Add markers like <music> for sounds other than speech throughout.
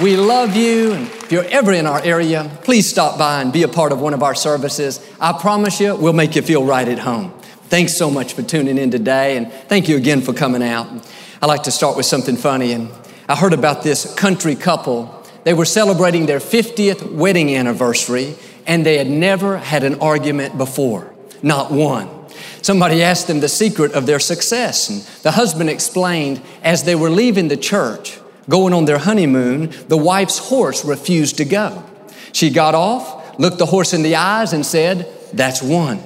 We love you. And if you're ever in our area, please stop by and be a part of one of our services. I promise you, we'll make you feel right at home. Thanks so much for tuning in today, and thank you again for coming out. I like to start with something funny, and I heard about this country couple. They were celebrating their 50th wedding anniversary, and they had never had an argument before, not one. Somebody asked them the secret of their success, and the husband explained as they were leaving the church, going on their honeymoon, the wife's horse refused to go. She got off, looked the horse in the eyes, and said, That's one.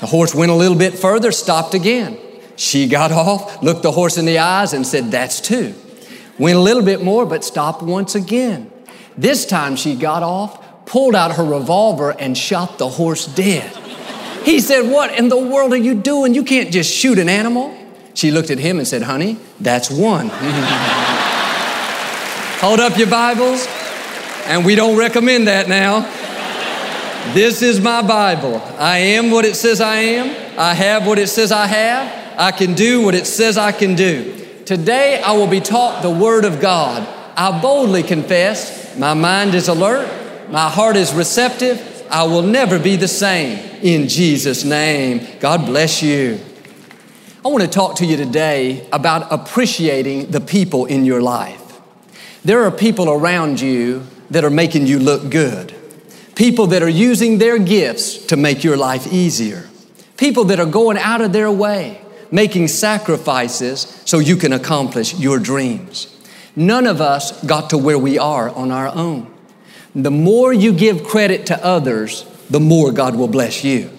The horse went a little bit further, stopped again. She got off, looked the horse in the eyes, and said, That's two. Went a little bit more, but stopped once again. This time she got off, pulled out her revolver, and shot the horse dead. He said, What in the world are you doing? You can't just shoot an animal. She looked at him and said, Honey, that's one. <laughs> Hold up your Bibles. And we don't recommend that now. This is my Bible. I am what it says I am. I have what it says I have. I can do what it says I can do. Today I will be taught the Word of God. I boldly confess my mind is alert, my heart is receptive, I will never be the same. In Jesus' name, God bless you. I want to talk to you today about appreciating the people in your life. There are people around you that are making you look good, people that are using their gifts to make your life easier, people that are going out of their way, making sacrifices so you can accomplish your dreams. None of us got to where we are on our own. The more you give credit to others, the more God will bless you.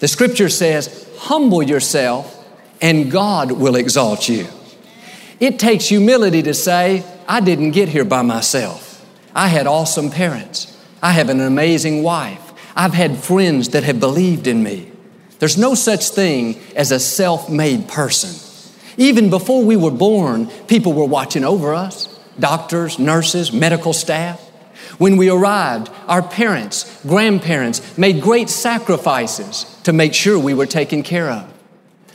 The scripture says, humble yourself and God will exalt you. It takes humility to say, I didn't get here by myself. I had awesome parents. I have an amazing wife. I've had friends that have believed in me. There's no such thing as a self made person. Even before we were born, people were watching over us doctors, nurses, medical staff. When we arrived, our parents, grandparents made great sacrifices to make sure we were taken care of.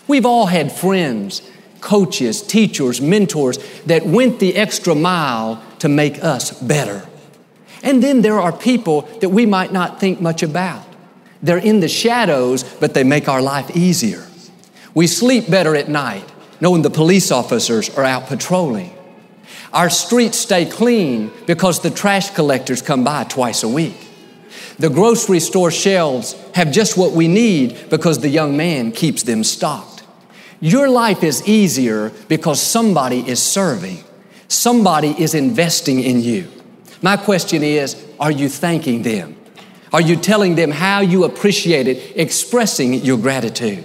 We've all had friends, coaches, teachers, mentors that went the extra mile to make us better. And then there are people that we might not think much about. They're in the shadows, but they make our life easier. We sleep better at night, knowing the police officers are out patrolling. Our streets stay clean because the trash collectors come by twice a week. The grocery store shelves have just what we need because the young man keeps them stocked. Your life is easier because somebody is serving, somebody is investing in you. My question is are you thanking them? Are you telling them how you appreciate it, expressing your gratitude?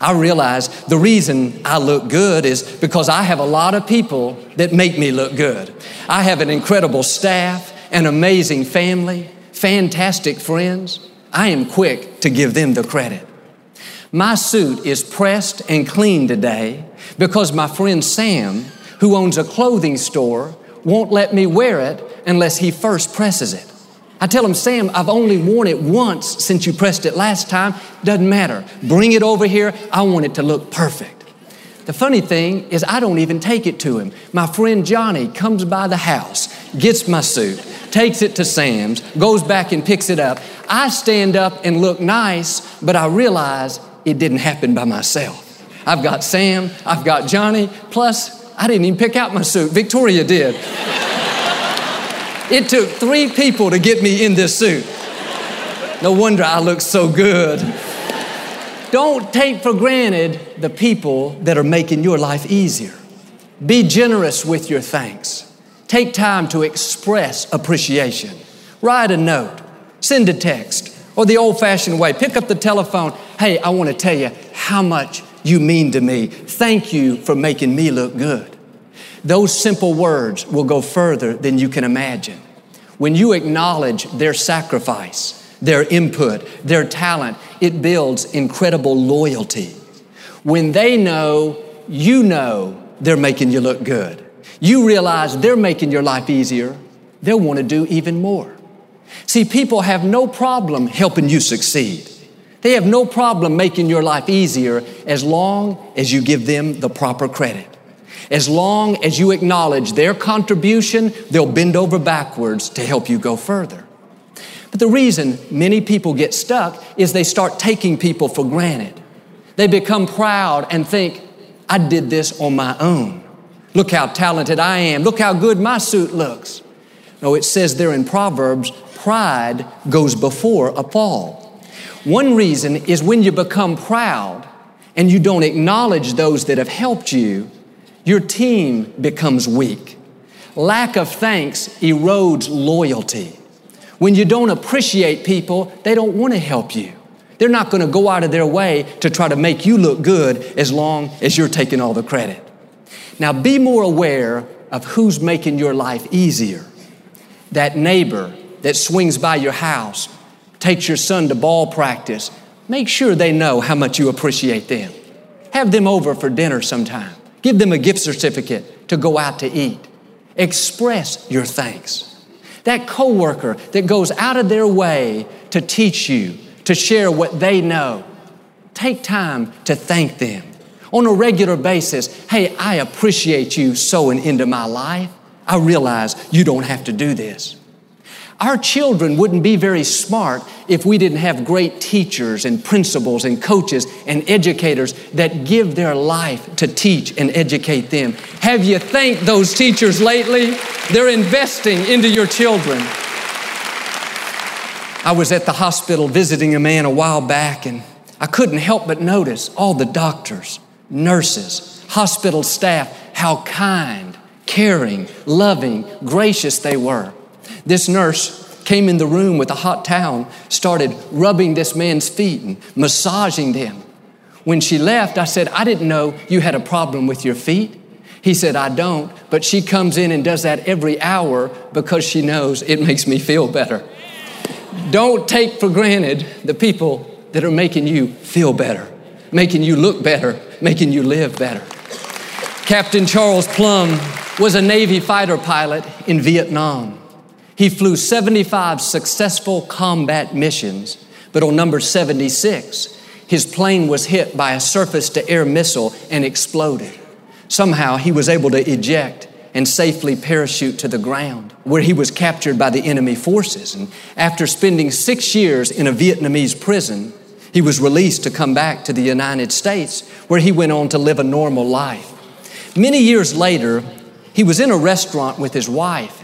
I realize the reason I look good is because I have a lot of people that make me look good. I have an incredible staff, an amazing family, fantastic friends. I am quick to give them the credit. My suit is pressed and clean today because my friend Sam, who owns a clothing store, won't let me wear it unless he first presses it. I tell him, Sam, I've only worn it once since you pressed it last time. Doesn't matter. Bring it over here. I want it to look perfect. The funny thing is, I don't even take it to him. My friend Johnny comes by the house, gets my suit, takes it to Sam's, goes back and picks it up. I stand up and look nice, but I realize it didn't happen by myself. I've got Sam, I've got Johnny, plus I didn't even pick out my suit. Victoria did. It took three people to get me in this suit. No wonder I look so good. Don't take for granted the people that are making your life easier. Be generous with your thanks. Take time to express appreciation. Write a note, send a text, or the old fashioned way. Pick up the telephone. Hey, I want to tell you how much you mean to me. Thank you for making me look good. Those simple words will go further than you can imagine. When you acknowledge their sacrifice, their input, their talent, it builds incredible loyalty. When they know, you know they're making you look good. You realize they're making your life easier, they'll want to do even more. See, people have no problem helping you succeed. They have no problem making your life easier as long as you give them the proper credit. As long as you acknowledge their contribution, they'll bend over backwards to help you go further. But the reason many people get stuck is they start taking people for granted. They become proud and think, I did this on my own. Look how talented I am. Look how good my suit looks. No, it says there in Proverbs, pride goes before a fall. One reason is when you become proud and you don't acknowledge those that have helped you, your team becomes weak. Lack of thanks erodes loyalty. When you don't appreciate people, they don't want to help you. They're not going to go out of their way to try to make you look good as long as you're taking all the credit. Now, be more aware of who's making your life easier. That neighbor that swings by your house, takes your son to ball practice, make sure they know how much you appreciate them. Have them over for dinner sometime. Give them a gift certificate to go out to eat. Express your thanks. That coworker that goes out of their way to teach you, to share what they know, take time to thank them. On a regular basis, hey, I appreciate you sowing into my life. I realize you don't have to do this. Our children wouldn't be very smart if we didn't have great teachers and principals and coaches and educators that give their life to teach and educate them. Have you thanked those teachers lately? They're investing into your children. I was at the hospital visiting a man a while back, and I couldn't help but notice all the doctors, nurses, hospital staff, how kind, caring, loving, gracious they were. This nurse came in the room with a hot towel, started rubbing this man's feet and massaging them. When she left, I said, I didn't know you had a problem with your feet. He said, I don't, but she comes in and does that every hour because she knows it makes me feel better. Don't take for granted the people that are making you feel better, making you look better, making you live better. Captain Charles Plumb was a Navy fighter pilot in Vietnam. He flew 75 successful combat missions, but on number 76, his plane was hit by a surface to air missile and exploded. Somehow he was able to eject and safely parachute to the ground, where he was captured by the enemy forces. And after spending six years in a Vietnamese prison, he was released to come back to the United States, where he went on to live a normal life. Many years later, he was in a restaurant with his wife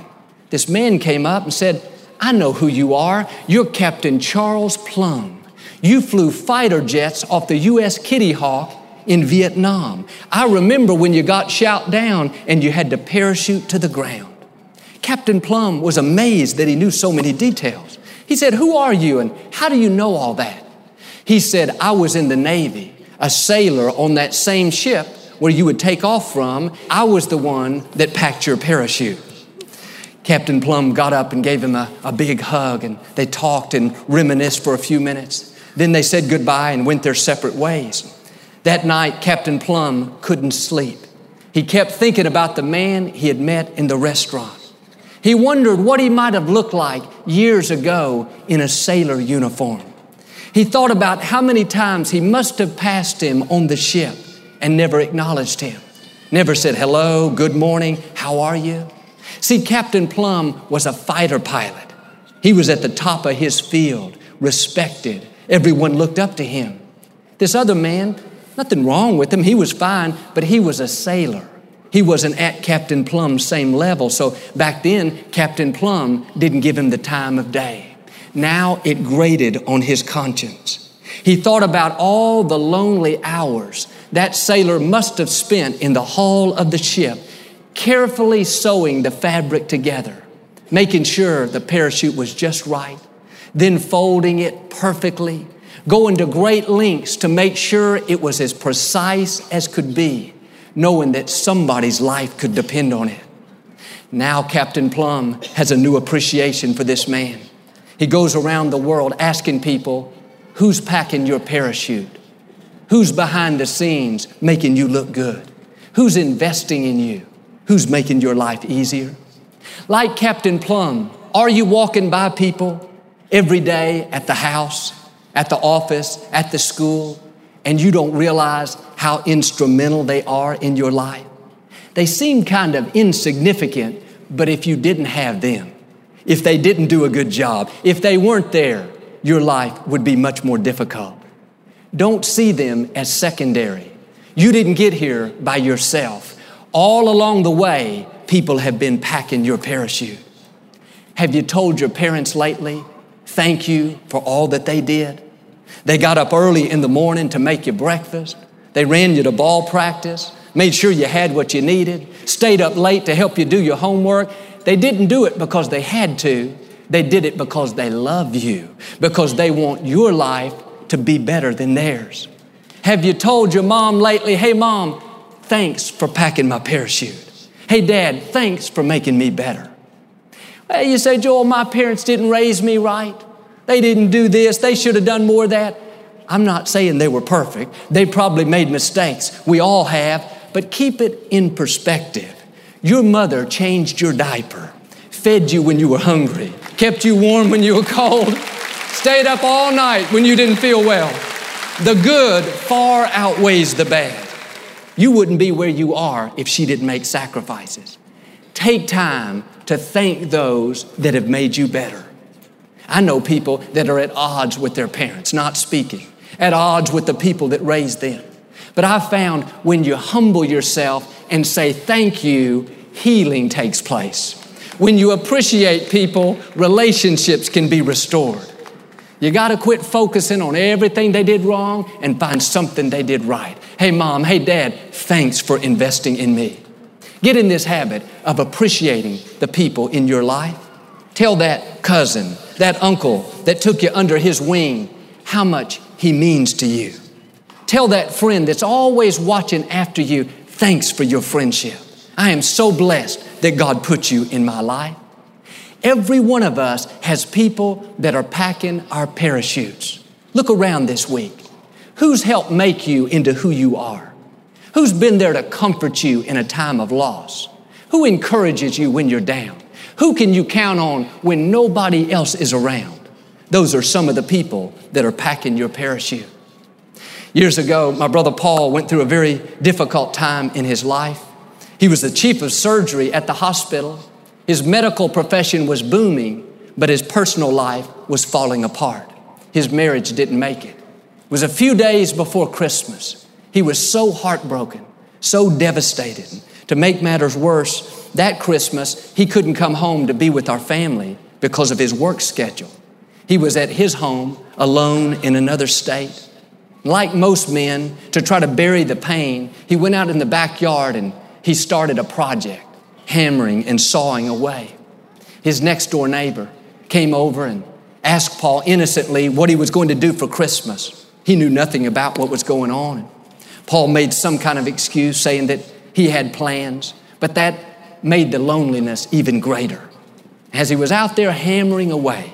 this man came up and said, I know who you are. You're Captain Charles Plumb. You flew fighter jets off the U.S. Kitty Hawk in Vietnam. I remember when you got shot down and you had to parachute to the ground. Captain Plumb was amazed that he knew so many details. He said, Who are you and how do you know all that? He said, I was in the Navy, a sailor on that same ship where you would take off from. I was the one that packed your parachute. Captain Plumb got up and gave him a, a big hug, and they talked and reminisced for a few minutes. Then they said goodbye and went their separate ways. That night, Captain Plumb couldn't sleep. He kept thinking about the man he had met in the restaurant. He wondered what he might have looked like years ago in a sailor uniform. He thought about how many times he must have passed him on the ship and never acknowledged him. Never said, hello, good morning, how are you? See, Captain Plumb was a fighter pilot. He was at the top of his field, respected. Everyone looked up to him. This other man, nothing wrong with him, he was fine, but he was a sailor. He wasn't at Captain Plumb's same level, so back then, Captain Plumb didn't give him the time of day. Now it grated on his conscience. He thought about all the lonely hours that sailor must have spent in the hull of the ship carefully sewing the fabric together, making sure the parachute was just right, then folding it perfectly, going to great lengths to make sure it was as precise as could be, knowing that somebody's life could depend on it. Now, Captain Plumb has a new appreciation for this man. He goes around the world asking people, Who's packing your parachute? Who's behind the scenes making you look good? Who's investing in you? Who's making your life easier? Like Captain Plumb, are you walking by people every day at the house, at the office, at the school, and you don't realize how instrumental they are in your life? They seem kind of insignificant, but if you didn't have them, if they didn't do a good job, if they weren't there, your life would be much more difficult. Don't see them as secondary. You didn't get here by yourself. All along the way, people have been packing your parachute. Have you told your parents lately, thank you for all that they did? They got up early in the morning to make you breakfast. They ran you to ball practice, made sure you had what you needed, stayed up late to help you do your homework. They didn't do it because they had to. They did it because they love you, because they want your life to be better than theirs. Have you told your mom lately, hey, mom, thanks for packing my parachute? Hey, dad, thanks for making me better. Well, you say, Joel, my parents didn't raise me right. They didn't do this. They should have done more of that. I'm not saying they were perfect. They probably made mistakes. We all have. But keep it in perspective. Your mother changed your diaper, fed you when you were hungry, kept you warm when you were cold, stayed up all night when you didn't feel well. The good far outweighs the bad. You wouldn't be where you are if she didn't make sacrifices. Take time to thank those that have made you better. I know people that are at odds with their parents, not speaking, at odds with the people that raised them. But I've found when you humble yourself and say thank you, healing takes place. When you appreciate people, relationships can be restored. You got to quit focusing on everything they did wrong and find something they did right. Hey, mom, hey, dad, thanks for investing in me. Get in this habit of appreciating the people in your life. Tell that cousin, that uncle that took you under his wing how much he means to you. Tell that friend that's always watching after you, thanks for your friendship. I am so blessed that God put you in my life. Every one of us has people that are packing our parachutes. Look around this week. Who's helped make you into who you are? Who's been there to comfort you in a time of loss? Who encourages you when you're down? Who can you count on when nobody else is around? Those are some of the people that are packing your parachute. Years ago, my brother Paul went through a very difficult time in his life. He was the chief of surgery at the hospital. His medical profession was booming, but his personal life was falling apart. His marriage didn't make it. Was a few days before Christmas. He was so heartbroken, so devastated. To make matters worse, that Christmas, he couldn't come home to be with our family because of his work schedule. He was at his home alone in another state. Like most men, to try to bury the pain, he went out in the backyard and he started a project hammering and sawing away. His next door neighbor came over and asked Paul innocently what he was going to do for Christmas. He knew nothing about what was going on. Paul made some kind of excuse saying that he had plans, but that made the loneliness even greater. As he was out there hammering away,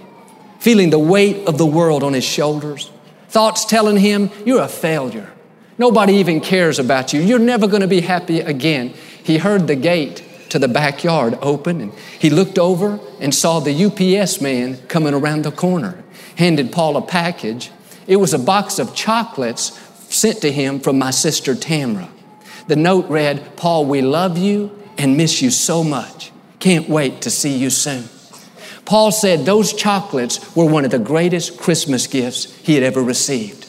feeling the weight of the world on his shoulders, thoughts telling him, You're a failure. Nobody even cares about you. You're never going to be happy again. He heard the gate to the backyard open and he looked over and saw the UPS man coming around the corner, handed Paul a package. It was a box of chocolates sent to him from my sister Tamra. The note read, Paul, we love you and miss you so much. Can't wait to see you soon. Paul said those chocolates were one of the greatest Christmas gifts he had ever received.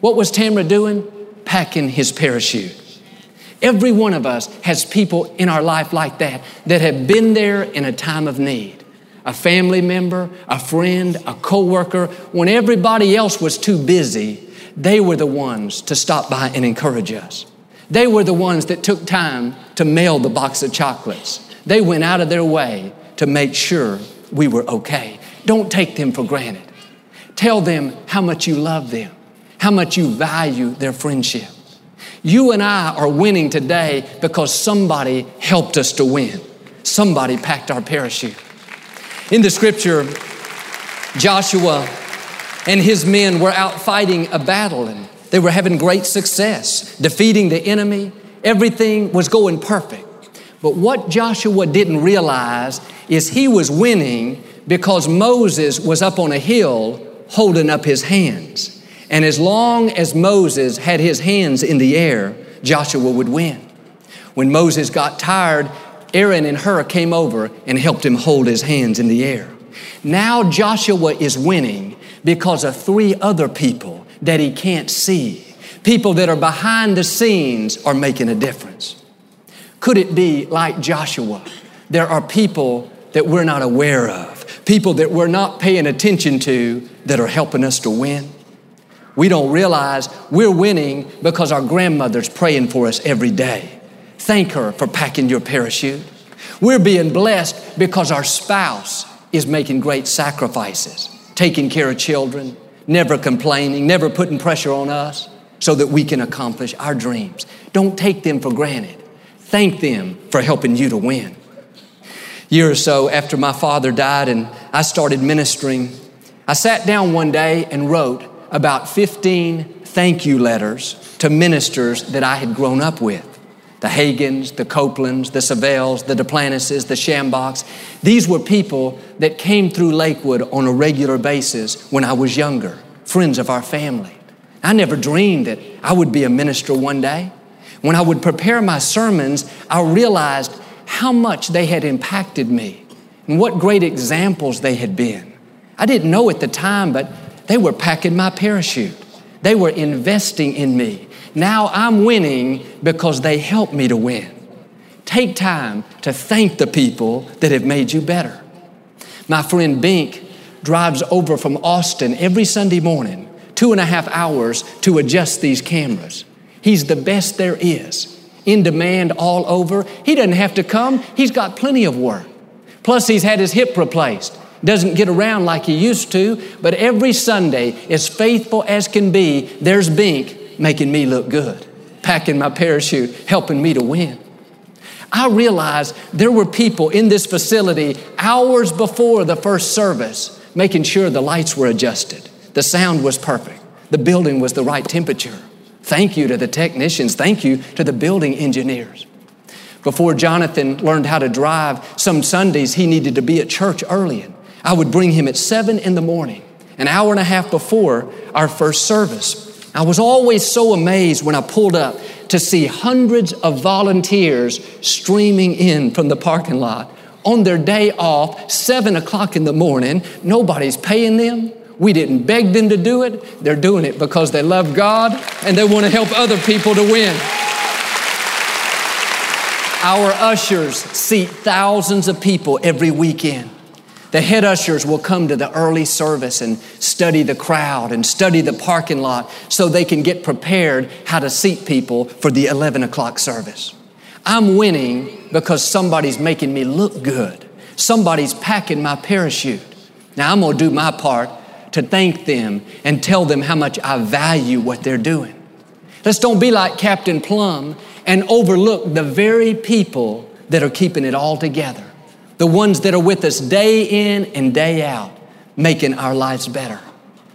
What was Tamra doing? Packing his parachute. Every one of us has people in our life like that that have been there in a time of need. A family member, a friend, a coworker, when everybody else was too busy, they were the ones to stop by and encourage us. They were the ones that took time to mail the box of chocolates. They went out of their way to make sure we were okay. Don't take them for granted. Tell them how much you love them, how much you value their friendship. You and I are winning today because somebody helped us to win. Somebody packed our parachute. In the scripture, Joshua and his men were out fighting a battle and they were having great success, defeating the enemy. Everything was going perfect. But what Joshua didn't realize is he was winning because Moses was up on a hill holding up his hands. And as long as Moses had his hands in the air, Joshua would win. When Moses got tired, Aaron and Hur came over and helped him hold his hands in the air. Now Joshua is winning because of three other people that he can't see. People that are behind the scenes are making a difference. Could it be like Joshua? There are people that we're not aware of, people that we're not paying attention to that are helping us to win. We don't realize we're winning because our grandmother's praying for us every day. Thank her for packing your parachute. We're being blessed because our spouse is making great sacrifices, taking care of children, never complaining, never putting pressure on us so that we can accomplish our dreams. Don't take them for granted. Thank them for helping you to win. A year or so after my father died and I started ministering, I sat down one day and wrote about 15 thank you letters to ministers that I had grown up with the Hagins, the Copelands, the Savelles, the Duplantises, the Schambachs. These were people that came through Lakewood on a regular basis when I was younger, friends of our family. I never dreamed that I would be a minister one day. When I would prepare my sermons, I realized how much they had impacted me and what great examples they had been. I didn't know at the time, but they were packing my parachute. They were investing in me. Now I'm winning because they helped me to win. Take time to thank the people that have made you better. My friend Bink drives over from Austin every Sunday morning, two and a half hours to adjust these cameras. He's the best there is, in demand all over. He doesn't have to come, he's got plenty of work. Plus, he's had his hip replaced. Doesn't get around like he used to, but every Sunday, as faithful as can be, there's Bink making me look good, packing my parachute, helping me to win. I realized there were people in this facility hours before the first service making sure the lights were adjusted, the sound was perfect, the building was the right temperature. Thank you to the technicians, thank you to the building engineers. Before Jonathan learned how to drive, some Sundays he needed to be at church early. And I would bring him at seven in the morning, an hour and a half before our first service. I was always so amazed when I pulled up to see hundreds of volunteers streaming in from the parking lot on their day off, seven o'clock in the morning. Nobody's paying them. We didn't beg them to do it. They're doing it because they love God and they want to help other people to win. Our ushers seat thousands of people every weekend. The head ushers will come to the early service and study the crowd and study the parking lot so they can get prepared how to seat people for the 11 o'clock service. I'm winning because somebody's making me look good. Somebody's packing my parachute. Now I'm going to do my part to thank them and tell them how much I value what they're doing. Let's don't be like Captain Plumb and overlook the very people that are keeping it all together the ones that are with us day in and day out, making our lives better.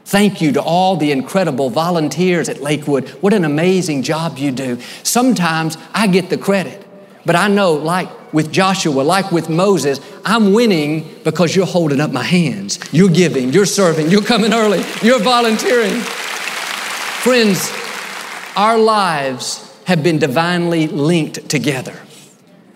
Thank you to all the incredible volunteers at Lakewood. What an amazing job you do. Sometimes I get the credit, but I know, like with Joshua, like with Moses, I'm winning because you're holding up my hands. You're giving, you're serving, you're coming early, you're volunteering. Friends, our lives have been divinely linked together.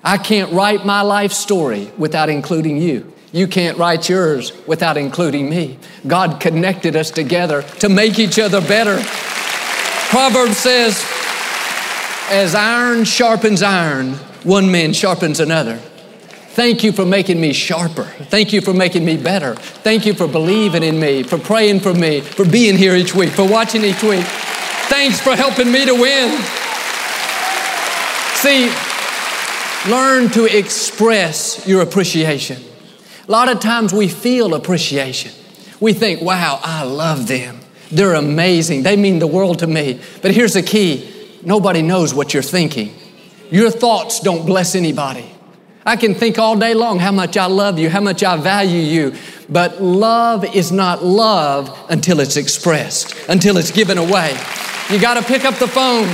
I can't write my life story without including you. You can't write yours without including me. God connected us together to make each other better. Proverbs says, as iron sharpens iron, one man sharpens another. Thank you for making me sharper. Thank you for making me better. Thank you for believing in me, for praying for me, for being here each week, for watching each week. Thanks for helping me to win. See, Learn to express your appreciation. A lot of times we feel appreciation. We think, wow, I love them. They're amazing. They mean the world to me. But here's the key nobody knows what you're thinking. Your thoughts don't bless anybody. I can think all day long how much I love you, how much I value you, but love is not love until it's expressed, until it's given away. You got to pick up the phone.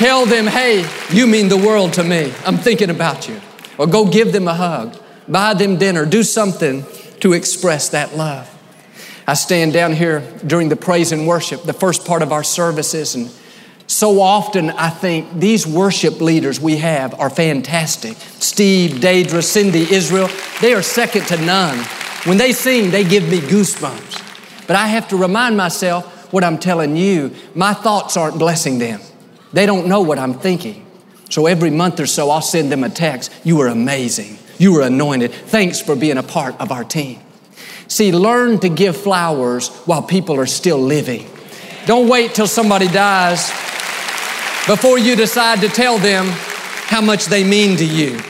Tell them, hey, you mean the world to me. I'm thinking about you. Or go give them a hug, buy them dinner, do something to express that love. I stand down here during the praise and worship, the first part of our services, and so often I think these worship leaders we have are fantastic. Steve, Deidre, Cindy, Israel, they are second to none. When they sing, they give me goosebumps. But I have to remind myself what I'm telling you, my thoughts aren't blessing them. They don't know what I'm thinking. So every month or so, I'll send them a text. You are amazing. You are anointed. Thanks for being a part of our team. See, learn to give flowers while people are still living. Don't wait till somebody dies before you decide to tell them how much they mean to you.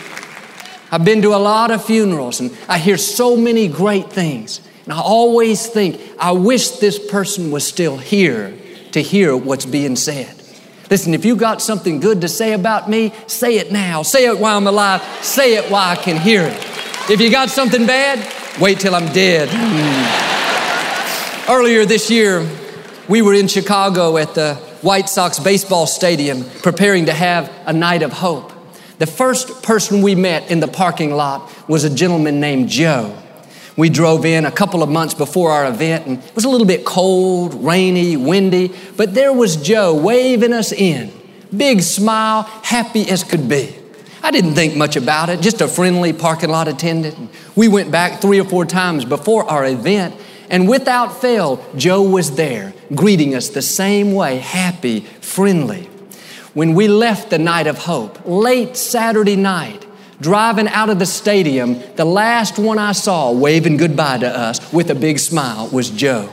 I've been to a lot of funerals and I hear so many great things. And I always think, I wish this person was still here to hear what's being said. Listen, if you got something good to say about me, say it now. Say it while I'm alive. Say it while I can hear it. If you got something bad, wait till I'm dead. Mm. Earlier this year, we were in Chicago at the White Sox baseball stadium preparing to have a night of hope. The first person we met in the parking lot was a gentleman named Joe. We drove in a couple of months before our event and it was a little bit cold, rainy, windy, but there was Joe waving us in. Big smile, happy as could be. I didn't think much about it, just a friendly parking lot attendant. We went back three or four times before our event and without fail, Joe was there, greeting us the same way, happy, friendly. When we left the night of hope, late Saturday night, driving out of the stadium, the last one I saw waving goodbye to us with a big smile was Joe.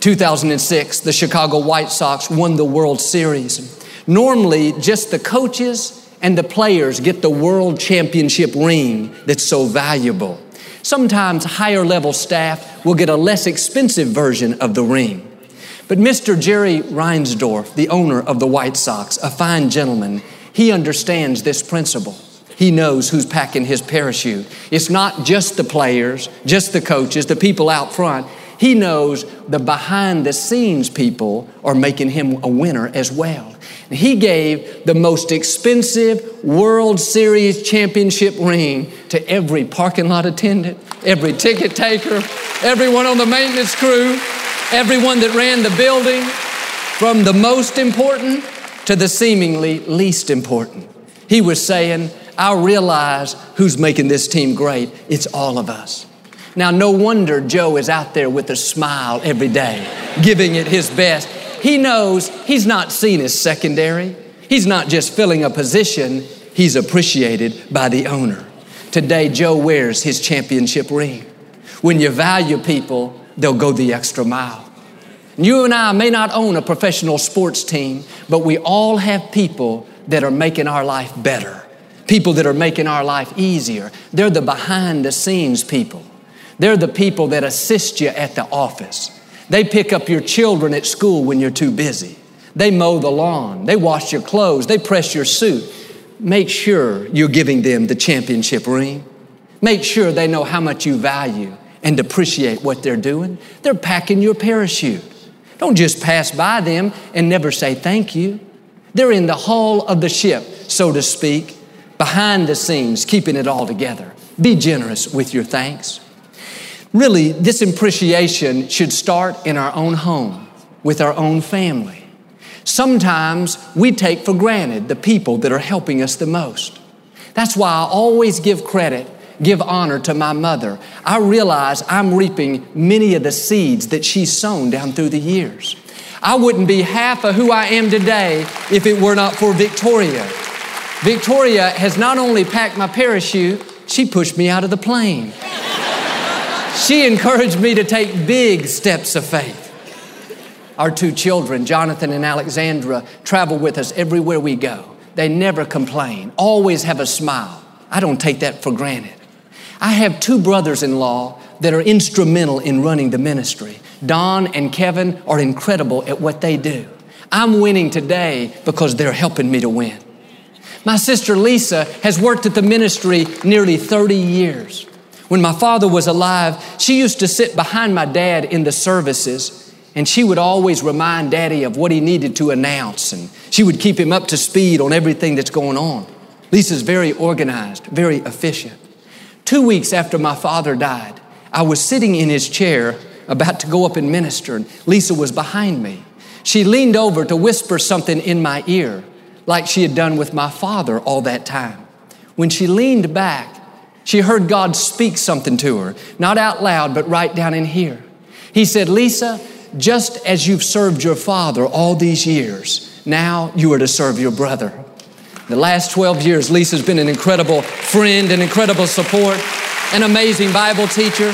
2006, the Chicago White Sox won the World Series. Normally, just the coaches and the players get the World Championship ring that's so valuable. Sometimes higher level staff will get a less expensive version of the ring. But Mr. Jerry Reinsdorf, the owner of the White Sox, a fine gentleman, he understands this principle. He knows who's packing his parachute. It's not just the players, just the coaches, the people out front. He knows the behind the scenes people are making him a winner as well. He gave the most expensive World Series championship ring to every parking lot attendant, every ticket taker, everyone on the maintenance crew, everyone that ran the building, from the most important to the seemingly least important. He was saying, I realize who's making this team great. It's all of us. Now, no wonder Joe is out there with a smile every day, giving it his best. He knows he's not seen as secondary. He's not just filling a position, he's appreciated by the owner. Today, Joe wears his championship ring. When you value people, they'll go the extra mile. You and I may not own a professional sports team, but we all have people that are making our life better, people that are making our life easier. They're the behind the scenes people. They're the people that assist you at the office. They pick up your children at school when you're too busy. They mow the lawn. They wash your clothes. They press your suit. Make sure you're giving them the championship ring. Make sure they know how much you value and appreciate what they're doing. They're packing your parachute. Don't just pass by them and never say thank you. They're in the hull of the ship, so to speak, behind the scenes, keeping it all together. Be generous with your thanks. Really, this appreciation should start in our own home, with our own family. Sometimes we take for granted the people that are helping us the most. That's why I always give credit, give honor to my mother. I realize I'm reaping many of the seeds that she's sown down through the years. I wouldn't be half of who I am today if it were not for Victoria. Victoria has not only packed my parachute, she pushed me out of the plane. She encouraged me to take big steps of faith. Our two children, Jonathan and Alexandra, travel with us everywhere we go. They never complain, always have a smile. I don't take that for granted. I have two brothers in law that are instrumental in running the ministry. Don and Kevin are incredible at what they do. I'm winning today because they're helping me to win. My sister Lisa has worked at the ministry nearly 30 years. When my father was alive, she used to sit behind my dad in the services, and she would always remind daddy of what he needed to announce, and she would keep him up to speed on everything that's going on. Lisa's very organized, very efficient. Two weeks after my father died, I was sitting in his chair about to go up and minister, and Lisa was behind me. She leaned over to whisper something in my ear, like she had done with my father all that time. When she leaned back, she heard God speak something to her, not out loud, but right down in here. He said, Lisa, just as you've served your father all these years, now you are to serve your brother. The last 12 years, Lisa's been an incredible friend, an incredible support, an amazing Bible teacher.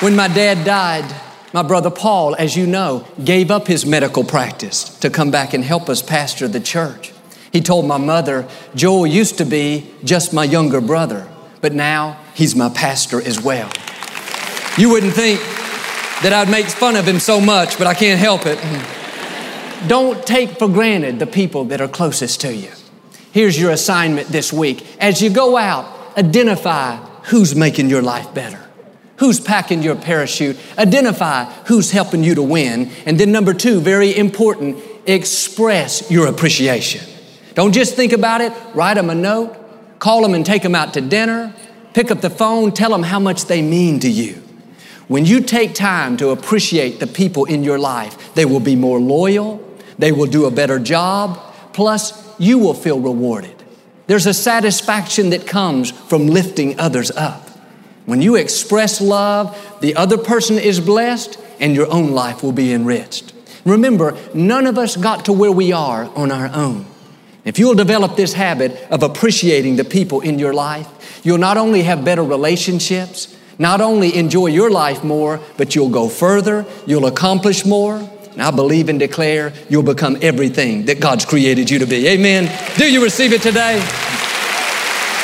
When my dad died, my brother Paul, as you know, gave up his medical practice to come back and help us pastor the church. He told my mother, Joel used to be just my younger brother, but now he's my pastor as well. You wouldn't think that I'd make fun of him so much, but I can't help it. <laughs> Don't take for granted the people that are closest to you. Here's your assignment this week. As you go out, identify who's making your life better. Who's packing your parachute? Identify who's helping you to win. And then, number two, very important, express your appreciation. Don't just think about it, write them a note, call them and take them out to dinner, pick up the phone, tell them how much they mean to you. When you take time to appreciate the people in your life, they will be more loyal, they will do a better job, plus, you will feel rewarded. There's a satisfaction that comes from lifting others up. When you express love, the other person is blessed and your own life will be enriched. Remember, none of us got to where we are on our own. If you'll develop this habit of appreciating the people in your life, you'll not only have better relationships, not only enjoy your life more, but you'll go further, you'll accomplish more, and I believe and declare you'll become everything that God's created you to be. Amen. Do you receive it today?